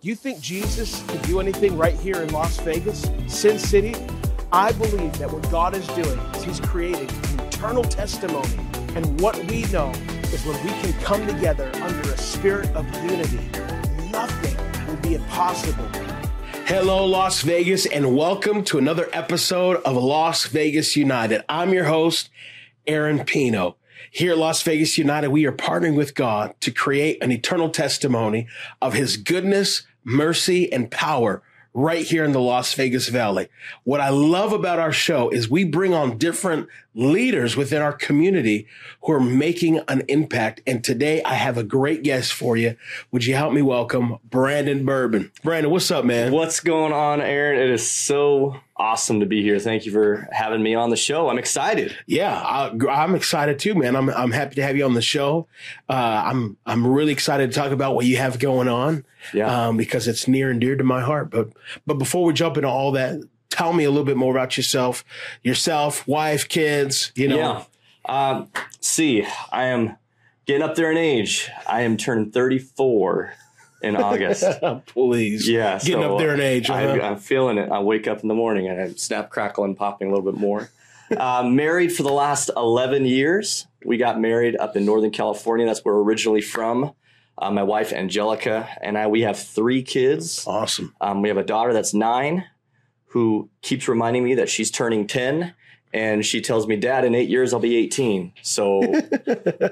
You think Jesus can do anything right here in Las Vegas, Sin City? I believe that what God is doing is He's creating an eternal testimony. And what we know is when we can come together under a spirit of unity, nothing will be impossible. Hello, Las Vegas, and welcome to another episode of Las Vegas United. I'm your host, Aaron Pino. Here at Las Vegas United, we are partnering with God to create an eternal testimony of his goodness, mercy, and power right here in the Las Vegas Valley. What I love about our show is we bring on different leaders within our community who are making an impact. And today I have a great guest for you. Would you help me welcome Brandon Bourbon? Brandon, what's up, man? What's going on, Aaron? It is so awesome to be here. Thank you for having me on the show. I'm excited. Yeah, I, am excited too, man. I'm I'm happy to have you on the show. Uh, I'm I'm really excited to talk about what you have going on. Yeah, um, because it's near and dear to my heart. But but before we jump into all that, tell me a little bit more about yourself, yourself, wife, kids. You know. Yeah. Um, see, I am getting up there in age. I am turning 34 in August. Please. Yeah. Getting so up there in age. I, am feeling it. I wake up in the morning and I snap, crackle, and popping a little bit more. uh, married for the last 11 years. We got married up in Northern California. That's where we're originally from. Uh, my wife, Angelica, and I, we have three kids. Awesome. Um, we have a daughter that's nine who keeps reminding me that she's turning 10 and she tells me, Dad, in eight years, I'll be 18. So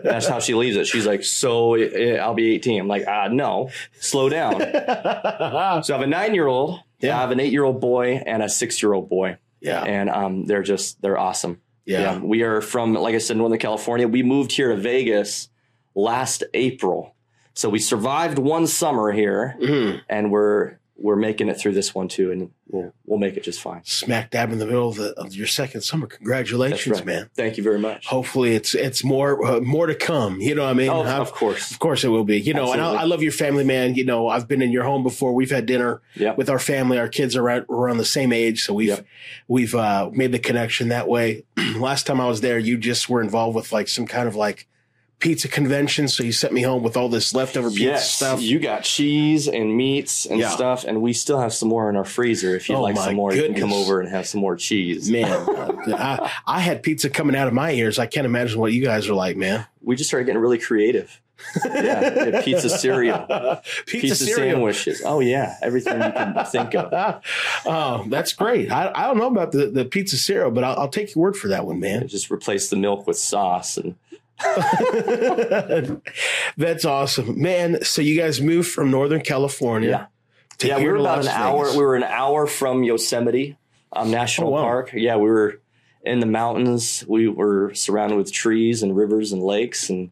that's how she leaves it. She's like, So eh, I'll be 18. I'm like, uh, No, slow down. so I have a nine year old, yeah. I have an eight year old boy, and a six year old boy. Yeah. And um, they're just, they're awesome. Yeah. yeah. We are from, like I said, Northern California. We moved here to Vegas last April. So we survived one summer here, mm-hmm. and we're we're making it through this one too, and we'll we'll make it just fine. Smack dab in the middle of, the, of your second summer. Congratulations, right. man! Thank you very much. Hopefully, it's it's more uh, more to come. You know what I mean? Oh, of course, of course, it will be. You know, Absolutely. and I, I, love your family, man. You know, I've been in your home before. We've had dinner yep. with our family. Our kids are around, around the same age, so we've yep. we've uh, made the connection that way. Last time I was there, you just were involved with like some kind of like pizza convention. So you sent me home with all this leftover pizza yes, stuff. You got cheese and meats and yeah. stuff, and we still have some more in our freezer. If you'd oh like some more, goodness. you can come over and have some more cheese. Man, uh, I, I, had pizza coming out of my ears. I can't imagine what you guys are like, man. We just started getting really creative. yeah, pizza cereal, pizza, pizza cereal. sandwiches. Oh yeah, everything you can think of. oh, that's great. I, I don't know about the, the pizza cereal, but I'll, I'll take your word for that one, man. just replace the milk with sauce and That's awesome, man. So you guys moved from Northern California. Yeah, yeah. We were about an Vegas. hour. We were an hour from Yosemite um, National oh, wow. Park. Yeah, we were in the mountains. We were surrounded with trees and rivers and lakes, and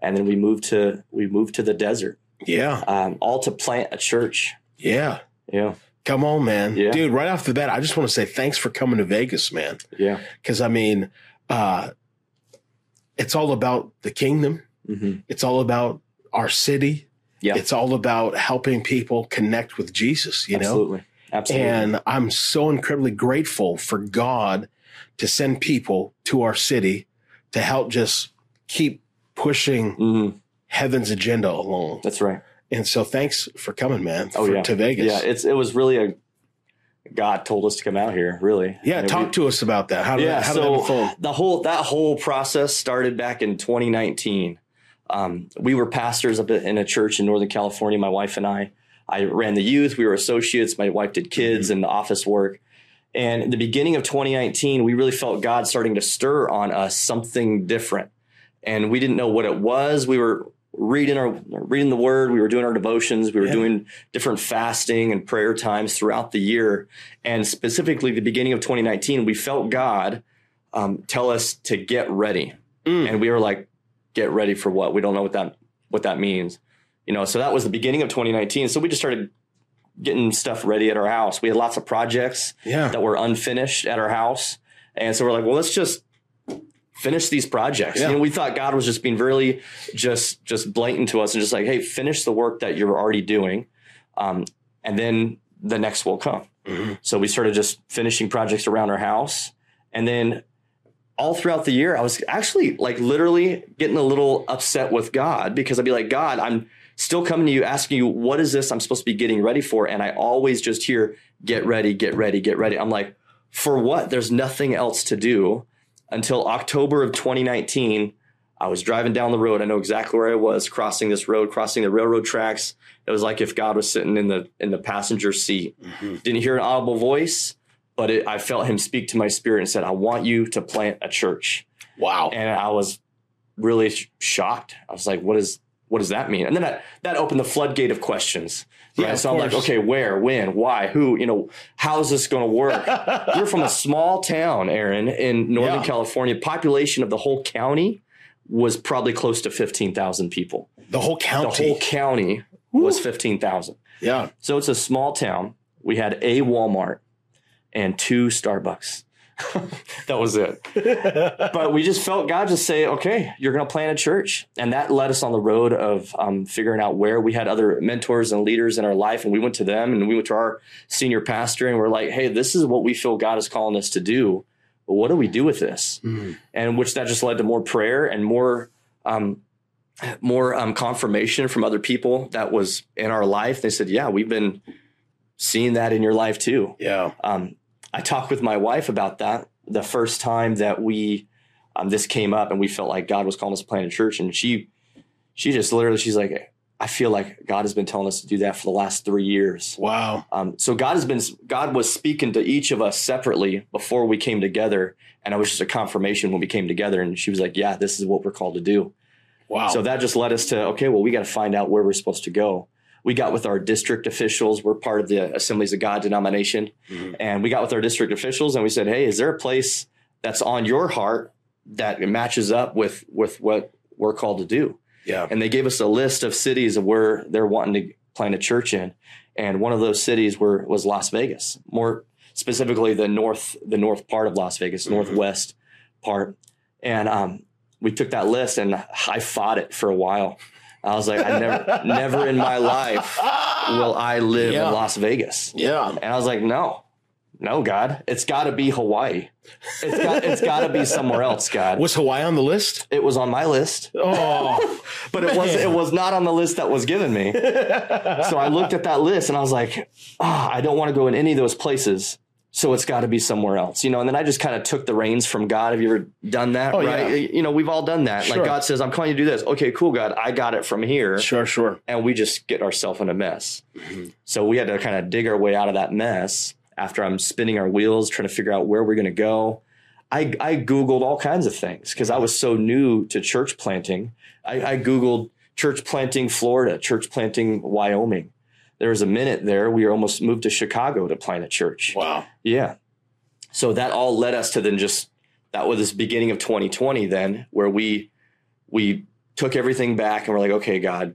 and then we moved to we moved to the desert. Yeah, um, all to plant a church. Yeah, yeah. Come on, man. Yeah. Dude, right off the bat, I just want to say thanks for coming to Vegas, man. Yeah. Because I mean, uh, it's all about the kingdom. Mm-hmm. It's all about our city. Yeah. It's all about helping people connect with Jesus, you Absolutely. know? Absolutely. And I'm so incredibly grateful for God to send people to our city to help just keep pushing mm-hmm. heaven's agenda along. That's right. And so thanks for coming, man. Oh, for, yeah. To Vegas. Yeah. It's, it was really a, God told us to come out here, really. Yeah, talk we, to us about that. How did yeah, that, how so did that the whole that whole process started back in 2019. Um, we were pastors up in a church in Northern California. My wife and I. I ran the youth. We were associates. My wife did kids mm-hmm. and the office work. And in the beginning of 2019, we really felt God starting to stir on us something different, and we didn't know what it was. We were reading our reading the word. We were doing our devotions. We were yeah. doing different fasting and prayer times throughout the year. And specifically the beginning of 2019 we felt god um, tell us to get ready. Mm. and we were like get ready for what? We don't know what that what that means. You know so that was the beginning of 2019 so we just started getting stuff ready at our house. We had lots of projects yeah. that were unfinished at our house. And so we're like well let's just finish these projects. Yeah. You know, we thought God was just being really just just blatant to us and just like, hey, finish the work that you're already doing, um, and then the next will come. Mm-hmm. So we started just finishing projects around our house, and then all throughout the year, I was actually like literally getting a little upset with God because I'd be like, God, I'm still coming to you asking you, what is this I'm supposed to be getting ready for? And I always just hear, get ready, get ready, get ready. I'm like, for what? There's nothing else to do until October of 2019. I was driving down the road. I know exactly where I was crossing this road, crossing the railroad tracks. It was like if God was sitting in the in the passenger seat. Mm-hmm. Didn't hear an audible voice, but it, I felt Him speak to my spirit and said, "I want you to plant a church." Wow! And I was really sh- shocked. I was like, "What is what does that mean?" And then that, that opened the floodgate of questions. Right? Yeah, so I'm like, okay, where, when, why, who, you know, how's this going to work? You're from a small town, Aaron, in Northern yeah. California. Population of the whole county was probably close to 15,000 people. The whole county? The whole county was 15,000. Yeah. So it's a small town. We had a Walmart and two Starbucks. that was it. but we just felt God just say, okay, you're going to plant a church. And that led us on the road of um, figuring out where we had other mentors and leaders in our life. And we went to them and we went to our senior pastor and we're like, hey, this is what we feel God is calling us to do. But what do we do with this? Mm-hmm. And which that just led to more prayer and more. Um, more um, confirmation from other people that was in our life. They said, "Yeah, we've been seeing that in your life too." Yeah. Um, I talked with my wife about that the first time that we um, this came up and we felt like God was calling us to plant a church, and she she just literally she's like, I feel like God has been telling us to do that for the last three years. Wow. Um, so God has been God was speaking to each of us separately before we came together, and it was just a confirmation when we came together. And she was like, "Yeah, this is what we're called to do." Wow. So that just led us to okay, well, we got to find out where we're supposed to go we got with our district officials. We're part of the Assemblies of God denomination. Mm-hmm. And we got with our district officials and we said, Hey, is there a place that's on your heart that matches up with, with what we're called to do? Yeah. And they gave us a list of cities of where they're wanting to plant a church in. And one of those cities were, was Las Vegas, more specifically the north, the north part of Las Vegas, mm-hmm. northwest part. And, um, we took that list and I fought it for a while. I was like, I never, never in my life will I live yeah. in Las Vegas. Yeah. And I was like, no, no, God, it's got to be Hawaii. It's got, it's got to be somewhere else, God. Was Hawaii on the list? It was on my list. Oh, but it was, it was not on the list that was given me. so I looked at that list and I was like, oh, I don't want to go in any of those places. So it's got to be somewhere else, you know. And then I just kind of took the reins from God. Have you ever done that? Oh, right? Yeah. You know, we've all done that. Sure. Like God says, "I'm calling you to do this." Okay, cool, God. I got it from here. Sure, sure. And we just get ourselves in a mess. Mm-hmm. So we had to kind of dig our way out of that mess. After I'm spinning our wheels, trying to figure out where we're going to go. I, I googled all kinds of things because I was so new to church planting. I, I googled church planting Florida, church planting Wyoming there was a minute there we almost moved to Chicago to plant a church. Wow. Yeah. So that all led us to then just that was this beginning of 2020 then where we we took everything back and we're like, okay, God,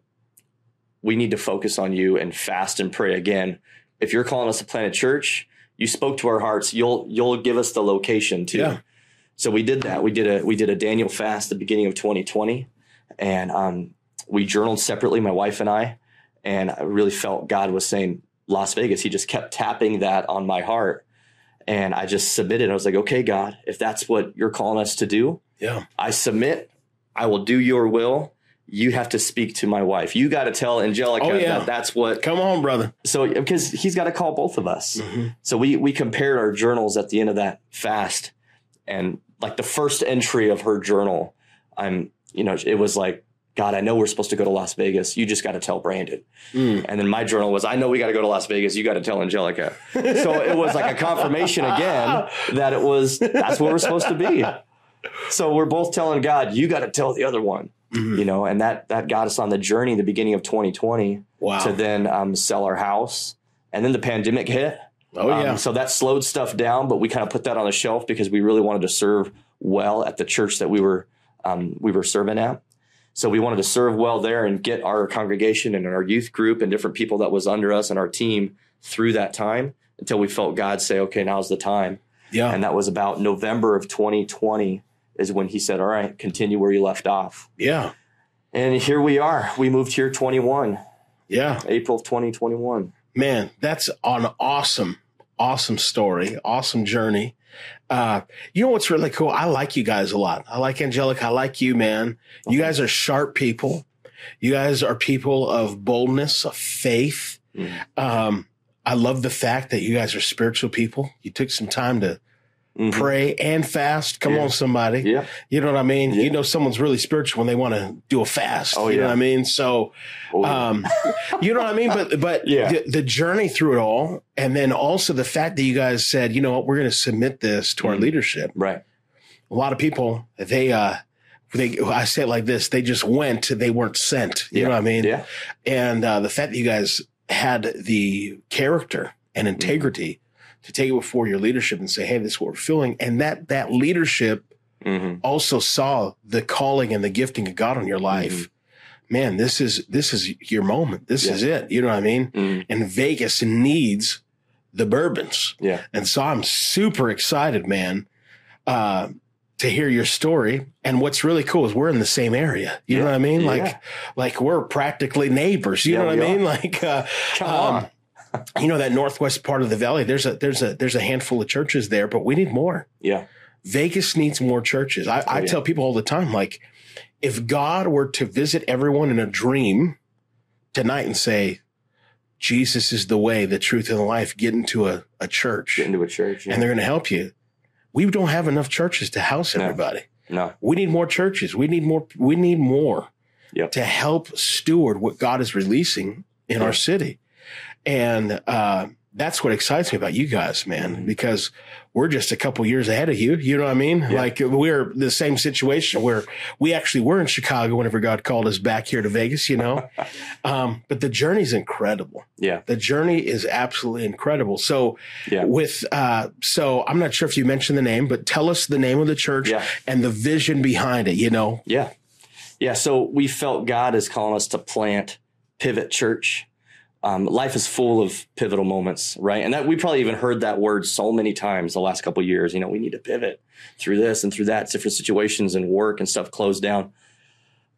we need to focus on you and fast and pray again. If you're calling us to plant a church, you spoke to our hearts. You'll you'll give us the location too. Yeah. So we did that. We did a we did a Daniel fast the beginning of 2020, and um, we journaled separately, my wife and I, and I really felt God was saying Las Vegas. He just kept tapping that on my heart. And I just submitted. I was like, okay, God, if that's what you're calling us to do, yeah, I submit. I will do your will. You have to speak to my wife. You got to tell Angelica oh, yeah. that that's what. Come on, brother. So because he's got to call both of us. Mm-hmm. So we we compared our journals at the end of that fast, and like the first entry of her journal, I'm you know it was like God, I know we're supposed to go to Las Vegas. You just got to tell Brandon. Mm. And then my journal was, I know we got to go to Las Vegas. You got to tell Angelica. so it was like a confirmation again that it was, that's where we're supposed to be. So we're both telling God, you got to tell the other one, mm-hmm. you know, and that, that got us on the journey, the beginning of 2020 wow. to then um, sell our house. And then the pandemic hit. Oh, yeah. Um, so that slowed stuff down, but we kind of put that on the shelf because we really wanted to serve well at the church that we were, um, we were serving at. So we wanted to serve well there and get our congregation and our youth group and different people that was under us and our team through that time until we felt God say, okay, now's the time. Yeah. And that was about November of 2020 is when he said, all right, continue where you left off. Yeah. And here we are. We moved here 21. Yeah. April of 2021. Man, that's an awesome, awesome story, awesome journey. Uh, you know what's really cool? I like you guys a lot. I like Angelica. I like you, man. You guys are sharp people. You guys are people of boldness, of faith. Mhm. Um, I love the fact that you guys are spiritual people. You took some time to Mhm. pray and fast. Come Yeah. on, somebody. Yeah. You know what I mean? Yeah. You know, someone's really spiritual when they want to do a fast. Oh, you know what I mean? So, Oh, um, you know what I mean? But, but Yeah. the, the journey through it all. And then also the fact that you guys said, you know what, we're going to submit this to our Mhm. leadership. right. A lot of people, they, uh, they, I say it like this, they just went, they weren't sent. You know what I mean? Yeah. And, uh, the fact that you guys had the character and integrity to take it before your leadership and say, Hey, this is what we're feeling. And that, that leadership hmm also saw the calling and the gifting of God on your life. Man, this is this is your moment. This Yeah. is it. You know what I mean? hmm And Vegas needs the bourbons. Yeah. And so I'm super excited, man, uh, to hear your story. And what's really cool is we're in the same area. You know what I mean? Yeah. Like, like we're practically neighbors. You Yeah, know what I mean? Like, uh, Come um, on. You know that northwest part of the valley. There's a there's a there's a handful of churches there, but we need more. Yeah. Vegas needs more churches. I, I Oh, yeah. tell people all the time, like, if God were to visit everyone in a dream tonight and say, Jesus is the way, the truth, and the life, get into a, a church Get into a church. Yeah. and they're going to help you. We don't have enough churches to house No. everybody. no. We need more churches. We need more. We need more Yep. to help steward what God is releasing in Yeah. our city, and uh, that's what excites me about you guys, man. Because we're just a couple years ahead of you. You know what I mean? Yeah. Like we're the same situation where we actually were in Chicago whenever God called us back here to Vegas. You know, um, but the journey's incredible. Yeah. The journey is absolutely incredible. So Yeah. with uh so I'm not sure if you mentioned the name, but tell us the name of the church Yeah. and the vision behind it, you know. Yeah. Yeah. So we felt God is calling us to plant Pivot Church. Um, life is full of pivotal moments, right? And that we probably even heard that word so many times the last couple of years. You know, we need to pivot through this and through that, different situations and work and stuff closed down.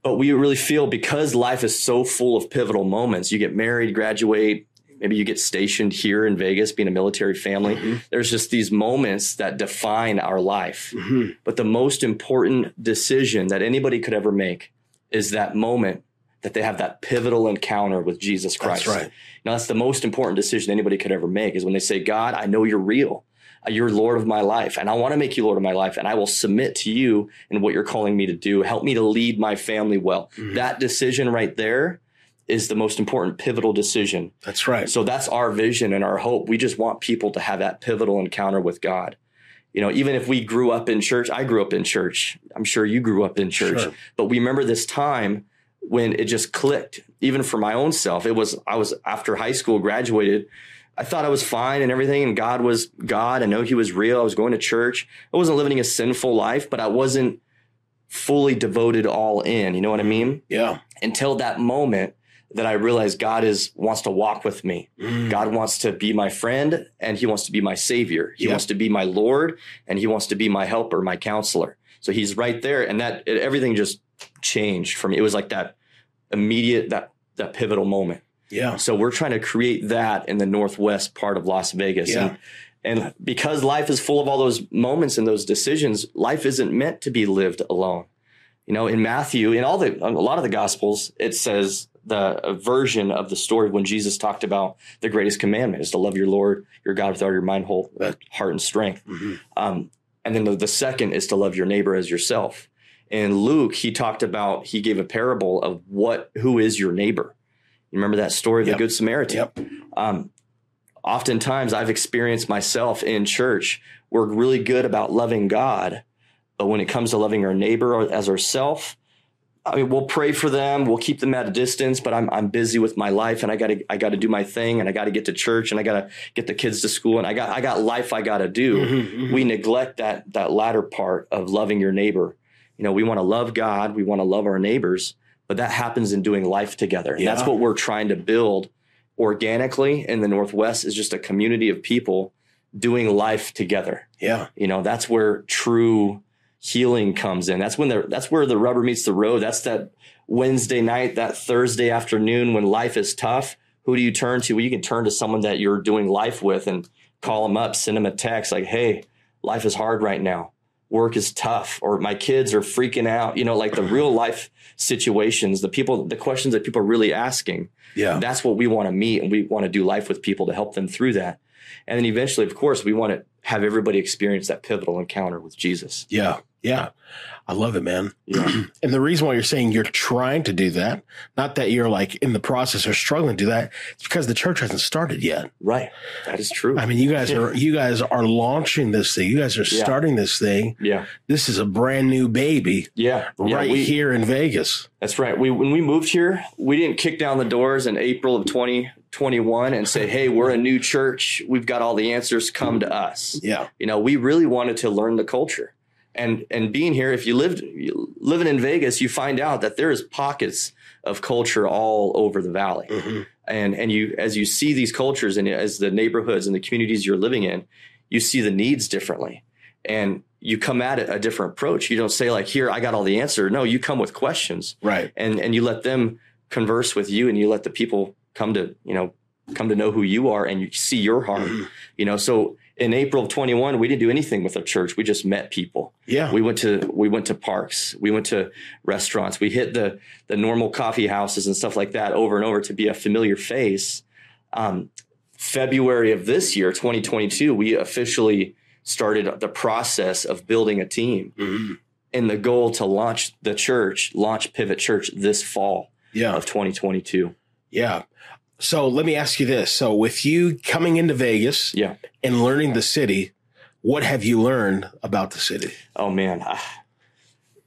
But we really feel because life is so full of pivotal moments, you get married, graduate, maybe you get stationed here in Vegas, being a military family. Mhm. There's just these moments that define our life. Mhm. But the most important decision that anybody could ever make is that moment that they have that pivotal encounter with Jesus Christ. That's right. Now, that's the most important decision anybody could ever make is when they say, God, I know you're real. Uh, You're Lord of my life, and I want to make you Lord of my life, and I will submit to you and what you're calling me to do. Help me to lead my family well. Mhm. That decision right there is the most important pivotal decision That's right. so that's our vision and our hope. We just want people to have that pivotal encounter with God. You know, even if we grew up in church, I grew up in church. I'm sure you grew up in church, Sure. but we remember this time when it just clicked. Even for my own self, it was, I was after high school, graduated. I thought I was fine and everything, and God was God. I know He was real. I was going to church. I wasn't living a sinful life, but I wasn't fully devoted all in. You know what I mean? Yeah. Until that moment that I realized God is wants to walk with me. Mm. God wants to be my friend and he wants to be my savior. He Yeah. wants to be my Lord and he wants to be my helper, my counselor. So he's right there. And that it, everything just changed for me. It was like that immediate, that, that pivotal moment. Yeah. So we're trying to create that in the Northwest part of Las Vegas. Yeah. And, and because life is full of all those moments and those decisions, life isn't meant to be lived alone. You know, in Matthew, in all the, a lot of the gospels, it says the version of the story when Jesus talked about the greatest commandment is to love your Lord, your God with all your mind, whole heart and strength. Mhm. Um, and then the, the second is to love your neighbor as yourself. In Luke, he talked about, he gave a parable of what, who is your neighbor? You remember that story of Yep. the Good Samaritan? Yep. Um, oftentimes I've experienced myself in church, we're really good about loving God, but when it comes to loving our neighbor as ourself, I mean, we'll pray for them, we'll keep them at a distance, but I'm I'm busy with my life and I gotta I gotta do my thing and I gotta get to church and I gotta get the kids to school and I got I got life I gotta do. Mhm, mhm. We neglect that that latter part of loving your neighbor. You know, we want to love God, we want to love our neighbors, but that happens in doing life together. And that's what we're trying to build organically in the Northwest is just a community of people doing life together. yeah. You know, that's where true healing comes in. That's when the that's where the rubber meets the road. That's that Wednesday night, that Thursday afternoon when life is tough. Who do you turn to? Well, you can turn to someone that you're doing life with and call them up, send them a text like, "Hey, life is hard right now. Work is tough or my kids are freaking out you know like the real life situations the people the questions that people are really asking Yeah. that's what we want to meet and we want to do life with people to help them through that and then eventually of course we want to have everybody experience that pivotal encounter with jesus Yeah. Yeah. I love it, man. Yeah. And the reason why you're saying you're trying to do that, not that you're like in the process or struggling to do that, it's because the church hasn't started yet. right that is true I mean, you guys are you guys are launching this thing. You guys are Yeah. starting this thing. yeah This is a brand new baby yeah yeah right we, here in Vegas. That's right. We when we moved here, we didn't kick down the doors in April of 2021 and say, "Hey, we're a new church. We've got all the answers. Come to us." Yeah. You know, we really wanted to learn the culture. And and being here, if you lived you- living in Vegas, you find out that there is pockets of culture all over the valley. Mhm. And and you as you see these cultures and as the neighborhoods and the communities you're living in, you see the needs differently. And you come at it a different approach. You don't say like, "Here, I got all the answer." No, you come with questions Right. and and you let them converse with you and you let the people come to you know come to know who you are and you see your heart Mhm. you know so in april of 21 we didn't do anything with our church we just met people Yeah. we went to we went to parks we went to restaurants we hit the the normal coffee houses and stuff like that over and over to be a familiar face um, february of this year 2022 we officially started the process of building a team Mhm. and the goal to launch the church launch pivot church this fall Yeah. of 2022 Yeah. So let me ask you this. So with you coming into Vegas yeah and learning the city, what have you learned about the city? oh man Ah.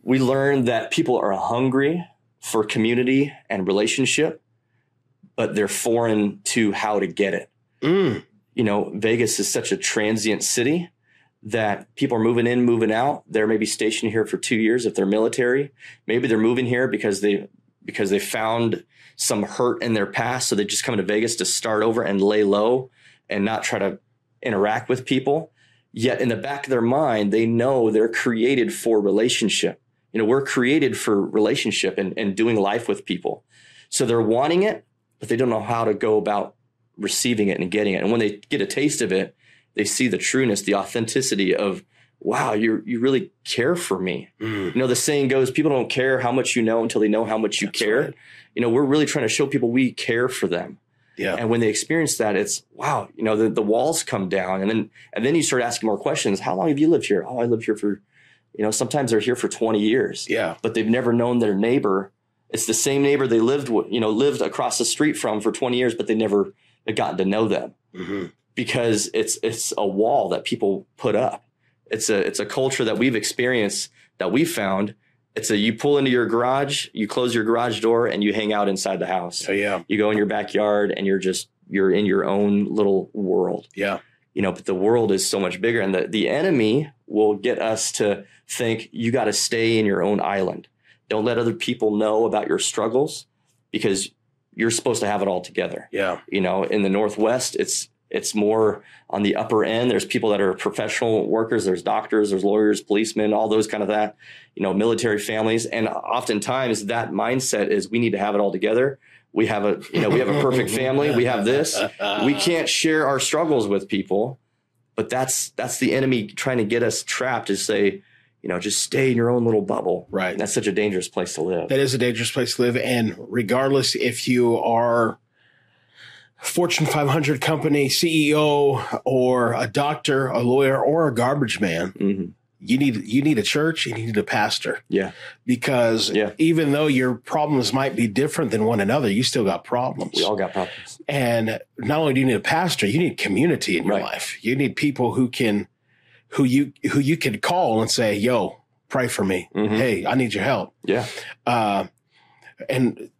we learned that people are hungry for community and relationship but they're foreign to how to get it Mm. you know vegas is such a transient city that people are moving in moving out they're maybe stationed here for two years if they're military maybe they're moving here because they because they found some hurt in their past so they just come to vegas to start over and lay low and not try to interact with people. Yet in the back of their mind they know they're created for relationship. You know we're created for relationship and, and doing life with people. So they're wanting it but they don't know how to go about receiving it and getting it. And when they get a taste of it they see the trueness the authenticity of wow you you really care for me Mm. you know the saying goes people don't care how much you know until they know how much you That's care right. you know we're really trying to show people we care for them Yeah. and when they experience that, it's wow, you know, the, the walls come down and then and then you start asking more questions. How long have you lived here? Oh, I lived here for, you know, sometimes they're here for 20 years, Yeah. but they've never known their neighbor. It's the same neighbor they lived with, you know, lived across the street from for 20 years, but they never had gotten to know them hmm because it's it's a wall that people put up. It's a it's a culture that we've experienced that we found. It's a you pull into your garage, you close your garage door, and you hang out inside the house Oh, yeah. you go in your backyard and you're just you're in your own little world Yeah. you know but the world is so much bigger and the, the enemy will get us to think you got to stay in your own island don't let other people know about your struggles because you're supposed to have it all together Yeah. you know in the northwest it's it's more on the upper end. There's people that are professional workers there's doctors there's lawyers policemen all those kind of that you know military families. And oftentimes that mindset is we need to have it all together. We have a you know we have a perfect family. We have this. We can't share our struggles with people but that's that's the enemy trying to get us trapped to say you know just stay in your own little bubble. Right. and that's such a dangerous place to live. That is a dangerous place to live. And regardless if you are Fortune 500 company CEO or a doctor, a lawyer, or a garbage man, hmm you need you need a church and you need a pastor yeah because Yeah. even though your problems might be different than one another, you still got problems. we all got problems And not only do you need a pastor, you need community in your Right. life. You need people who can, who you, who you can call and say, yo, pray for me. Mhm. Hey, I need your help. yeah Uh, and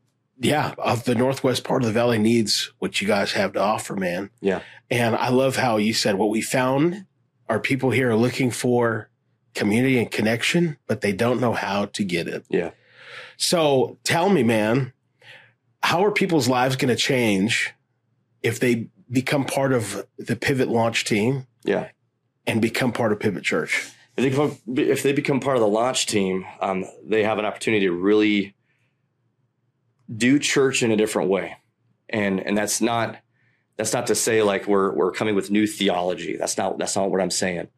yeah, of the Northwest part of the valley needs what you guys have to offer, man. Yeah. And I love how you said what we found are people here are looking for community and connection, but they don't know how to get it. Yeah. So tell me, man, how are people's lives going to change if they become part of the Pivot launch team yeah and become part of Pivot Church? If they become, if they become part of the launch team, um, they have an opportunity to really do church in a different way, and and that's not that's not to say like we're we're coming with new theology. That's not that's not what I'm saying.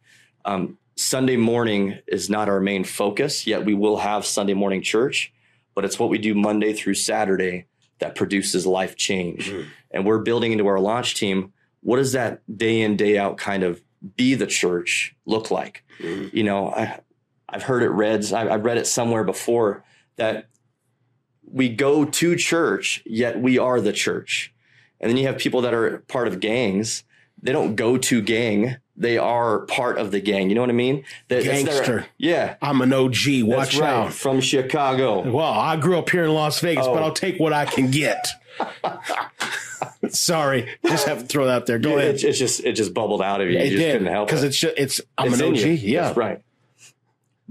Um, Sunday morning is not our main focus, yet we will have Sunday morning church, but it's what we do Monday through Saturday that produces life change. Mhm. And we're building into our launch team. What does that day in, day out kind of be the church look like? Mhm. You know, I, I've heard it read, I've read it somewhere before that we go to church, yet we are the church. And then you have people that are part of gangs. They don't go to gang. They are part of the gang. You know what I mean? That- it's their- Gangster. yeah. I'm an OG. Watch right. out. From Chicago. Well, I grew up here in Las Vegas, Oh. but I'll take what I can get. Sorry, just have to throw that out there. Go Yeah, ahead. It, it's just it just bubbled out of you. it you just did couldn't help because it's it's I'm It's an OG. you. Yeah, That's right.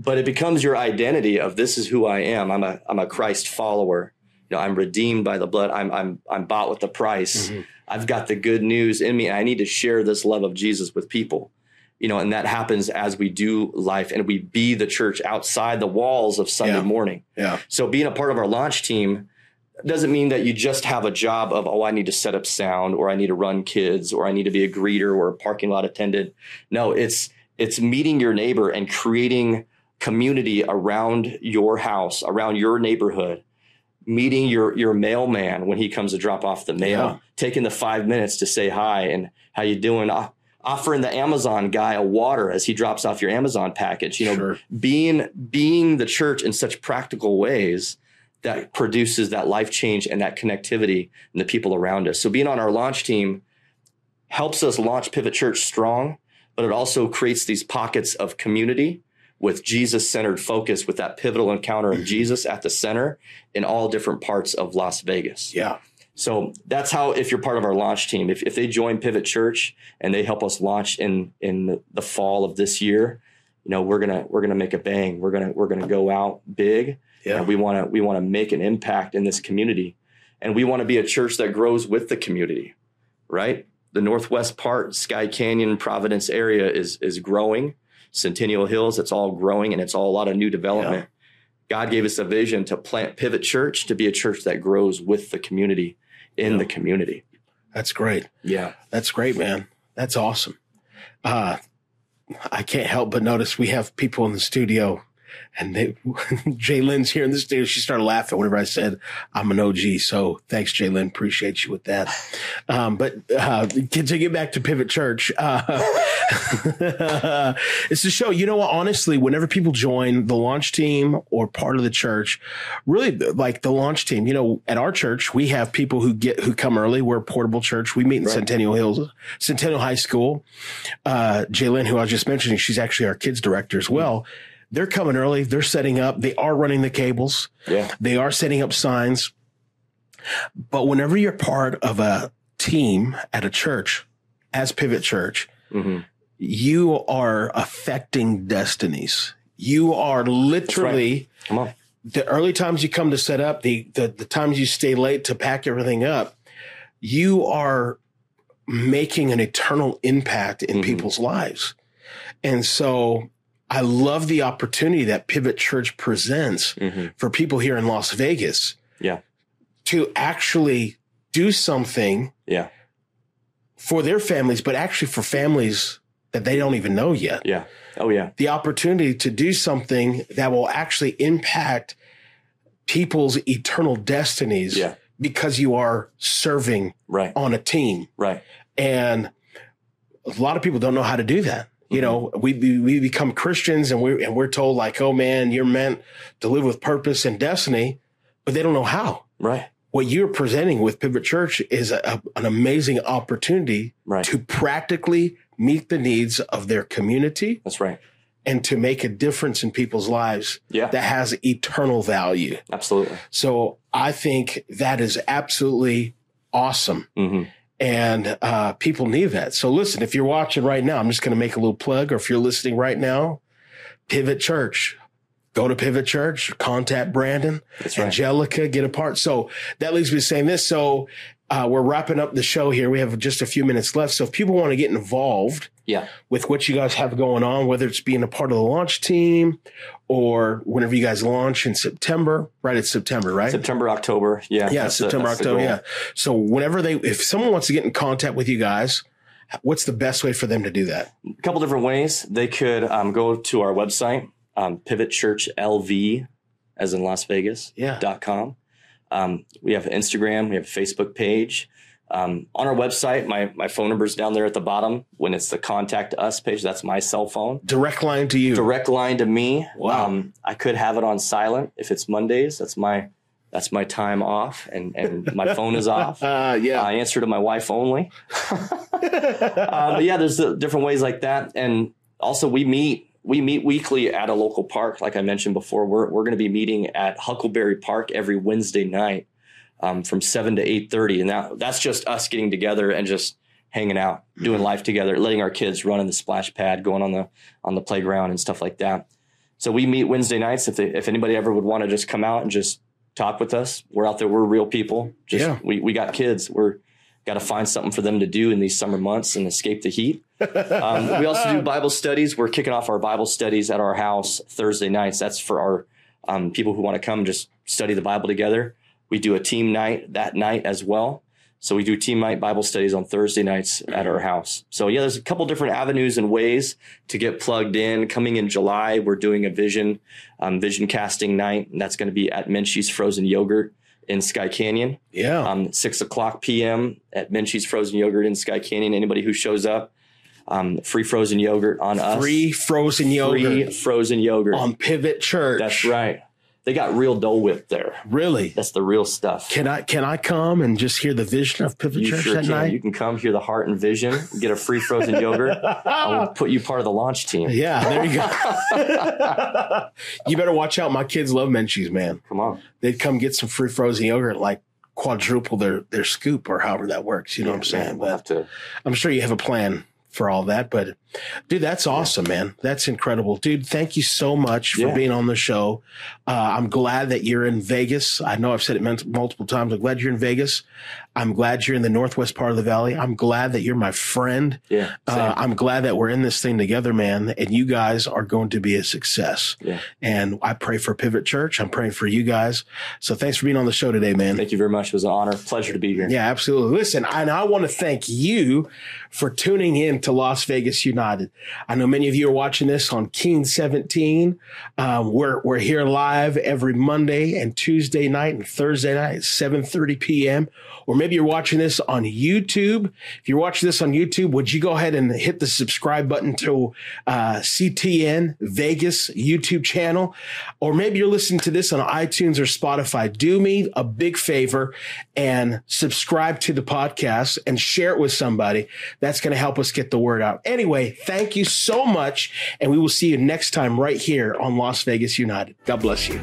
But it becomes your identity of this is who I am. I'm a I'm a Christ follower. You know, I'm redeemed by the blood. I'm I'm I'm bought with the price. Mhm. I've got the good news in me. I need to share this love of Jesus with people. You know, and that happens as we do life and we be the church outside the walls of Sunday Yeah. morning. yeah, So being a part of our launch team doesn't mean that you just have a job of, oh, I need to set up sound or I need to run kids or I need to be a greeter or a parking lot attendant. No, it's it's meeting your neighbor and creating community around your house, around your neighborhood. Meeting your your mailman when he comes to drop off the mail, Yeah. taking the five minutes to say hi and how you doing, uh, offering the Amazon guy a water as he drops off your Amazon package. You know, sure. being being the church in such practical ways that produces that life change and that connectivity in the people around us. So being on our launch team helps us launch Pivot Church strong, but it also creates these pockets of community with Jesus centered focus with that pivotal encounter of mm-hmm. Jesus at the center in all different parts of Las Vegas. Yeah, So that's how, if you're part of our launch team, if, if they join Pivot Church and they help us launch in in the fall of this year, you know, we're gonna we're gonna make a bang. We're gonna we're gonna go out big, yeah, and we want to we want to make an impact in this community, and we want to be a church that grows with the community, right? The northwest part, Skye Canyon, Providence area is is growing. Centennial Hills, it's all growing, and it's all a lot of new development. God gave us a vision to plant Pivot Church to be a church that grows with the community in Yeah. the community. that's great. Yeah. That's great, man. That's awesome. Uh, I can't help but notice we have people in the studio and they, Jay Lynn's here in the studio. She started laughing whenever I said I'm an OG. So thanks, Jay Lynn. Appreciate you with that. Um, but, uh, to get back to Pivot Church, uh, it's a show. You know what? Honestly, whenever people join the launch team or part of the church, really like the launch team, you know, at our church, we have people who get, who come early. We're a portable church. We meet in Right. Centennial Hills, Centennial High School. Uh, Jalen, who I was just mentioning, she's actually our kids director as well. They're coming early. They're setting up. They are running the cables. Yeah. They are setting up signs. But whenever you're part of a team at a church, as Pivot Church, hmm you are affecting destinies. You are literally Come on. the early times you come to set up, the, the the times you stay late to pack everything up, you are making an eternal impact in Mhm. people's lives. And so I love the opportunity that Pivot Church presents hmm for people here in Las Vegas Yeah. to actually do something Yeah. for their families, but actually for families that they don't even know yet. Yeah. Oh, yeah. The opportunity to do something that will actually impact people's eternal destinies Yeah. because you are serving Right. on a team. Right. And a lot of people don't know how to do that. You Mm-hmm. know, we we we become Christians and we're and we're told like, oh man, you're meant to live with purpose and destiny, but they don't know how. Right. What you're presenting with Pivot Church is a, a- an amazing opportunity Right. to practically meet the needs of their community That's right. and to make a difference in people's lives Yeah. that has eternal value. Absolutely. So I think that is absolutely awesome. hmm And uh, people need that. So listen, if you're watching right now, I'm just going to make a little plug, or if you're listening right now, Pivot Church. Go to Pivot Church, contact Brandon, right. Angelica, get a part. So that leads me to saying this. So uh, we're wrapping up the show here. We have just a few minutes left. So if people want to get involved Yeah. with what you guys have going on, whether it's being a part of the launch team or whenever you guys launch in September, right? It's September, right? September, October. Yeah. yeah, September, the October. Yeah. So whenever they, if someone wants to get in contact with you guys, What's the best way for them to do that? A couple different ways. They could um, go to our website, um, Pivot Church LV, as in Las Vegas. Yeah. Dot com. Um, we have Instagram. We have a Facebook page. Um, on our website, my my phone number is down there at the bottom. When it's the contact us page, that's my cell phone. Direct line to you. Direct line to me. Wow. Um, I could have it on silent if it's Mondays. That's my that's my time off, and and my phone is off. Uh, yeah. I answer to my wife only. uh, but yeah, there's different ways like that, and also we meet we meet weekly at a local park. Like I mentioned before, we're we're going to be meeting at Huckleberry Park every Wednesday night um, from seven to eight thirty, and that that's just us getting together and just hanging out, doing life together, letting our kids run in the splash pad, going on the on the playground and stuff like that. So we meet Wednesday nights. If they, if anybody ever would want to just come out and just talk with us, we're out there. We're real people. Just Yeah. we we got kids. We're got to find something for them to do in these summer months and escape the heat. Um, we also do Bible studies. We're kicking off our Bible studies at our house Thursday nights. That's for our um, people who want to come and just study the Bible together. We do a team night that night as well. So we do team night Bible studies on Thursday nights at our house. So yeah, there's a couple different avenues and ways to get plugged in. Coming in July, we're doing a vision um, vision casting night, and that's going to be at Menchie's Frozen Yogurt in Skye Canyon yeah. um, six o'clock p.m. at Menchie's Frozen Yogurt in Skye Canyon. Anybody who shows up, um, free frozen yogurt on us. Free frozen yogurt Free frozen yogurt. on Pivot Church. That's right. They got real Dole Whip there. Really? That's the real stuff. Can I can I come and just hear the vision of Pivot you Church sure that can. night? You can come hear the heart and vision, get a free frozen yogurt. I will put you part of the launch team. yeah, there you go. you better watch out. My kids love Menchie's, man. Come on. They'd come get some free frozen yogurt, like quadruple their their scoop or however that works. You know what I'm saying? We'll But have to. I'm sure you have a plan for all that. But dude, that's awesome, man. That's incredible, dude. Thank you so much for Yeah. being on the show. Uh, I'm glad that you're in Vegas. I know I've said it multiple times. I'm glad you're in Vegas. I'm glad you're in the northwest part of the valley. I'm glad that you're my friend. Yeah. Uh. I'm glad that we're in this thing together, man. And you guys are going to be a success. yeah. And I pray for Pivot Church. I'm praying for you guys. So thanks for being on the show today, man. Thank you very much. It was an honor. Pleasure to be here. Yeah, absolutely. Listen, and I want to thank you for tuning in to Las Vegas United. I know many of you are watching this on Keen 17. Um, we're, we're here live every Monday and Tuesday night and Thursday night at 7.30 p.m. Or maybe you're watching this on YouTube. If you're watching this on YouTube, would you go ahead and hit the subscribe button to uh, CTN Vegas YouTube channel? Or maybe you're listening to this on iTunes or Spotify. Do me a big favor and subscribe to the podcast and share it with somebody. That's going to help us get the word out. Anyway, thank you so much. And we will see you next time right here on Las Vegas United. God bless you.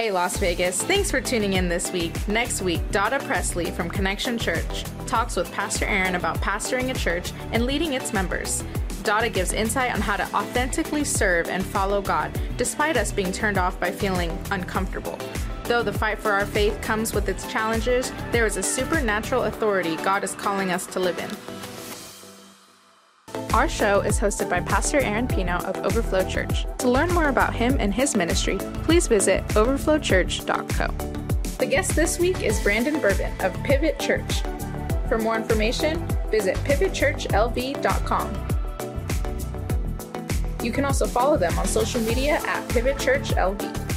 Hey, Las Vegas. Thanks for tuning in this week. Next week, Dada Presley from Connection Church talks with Pastor Aaron about pastoring a church and leading its members. Dada gives insight on how to authentically serve and follow God, despite us being turned off by feeling uncomfortable. Though the fight for our faith comes with its challenges, there is a supernatural authority God is calling us to live in. Our show is hosted by Pastor Aaron Pino of Overflow Church. To learn more about him and his ministry, please visit overflowchurch.co. The guest this week is Brandon Bourbon of Pivot Church. For more information, visit pivotchurchlv.com. You can also follow them on social media at Pivot Church LV.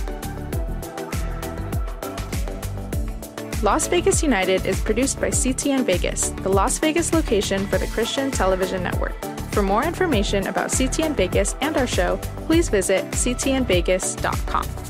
Las Vegas United is produced by CTN Vegas, the Las Vegas location for the Christian Television Network. For more information about CTN Vegas and our show, please visit ctnvegas.com.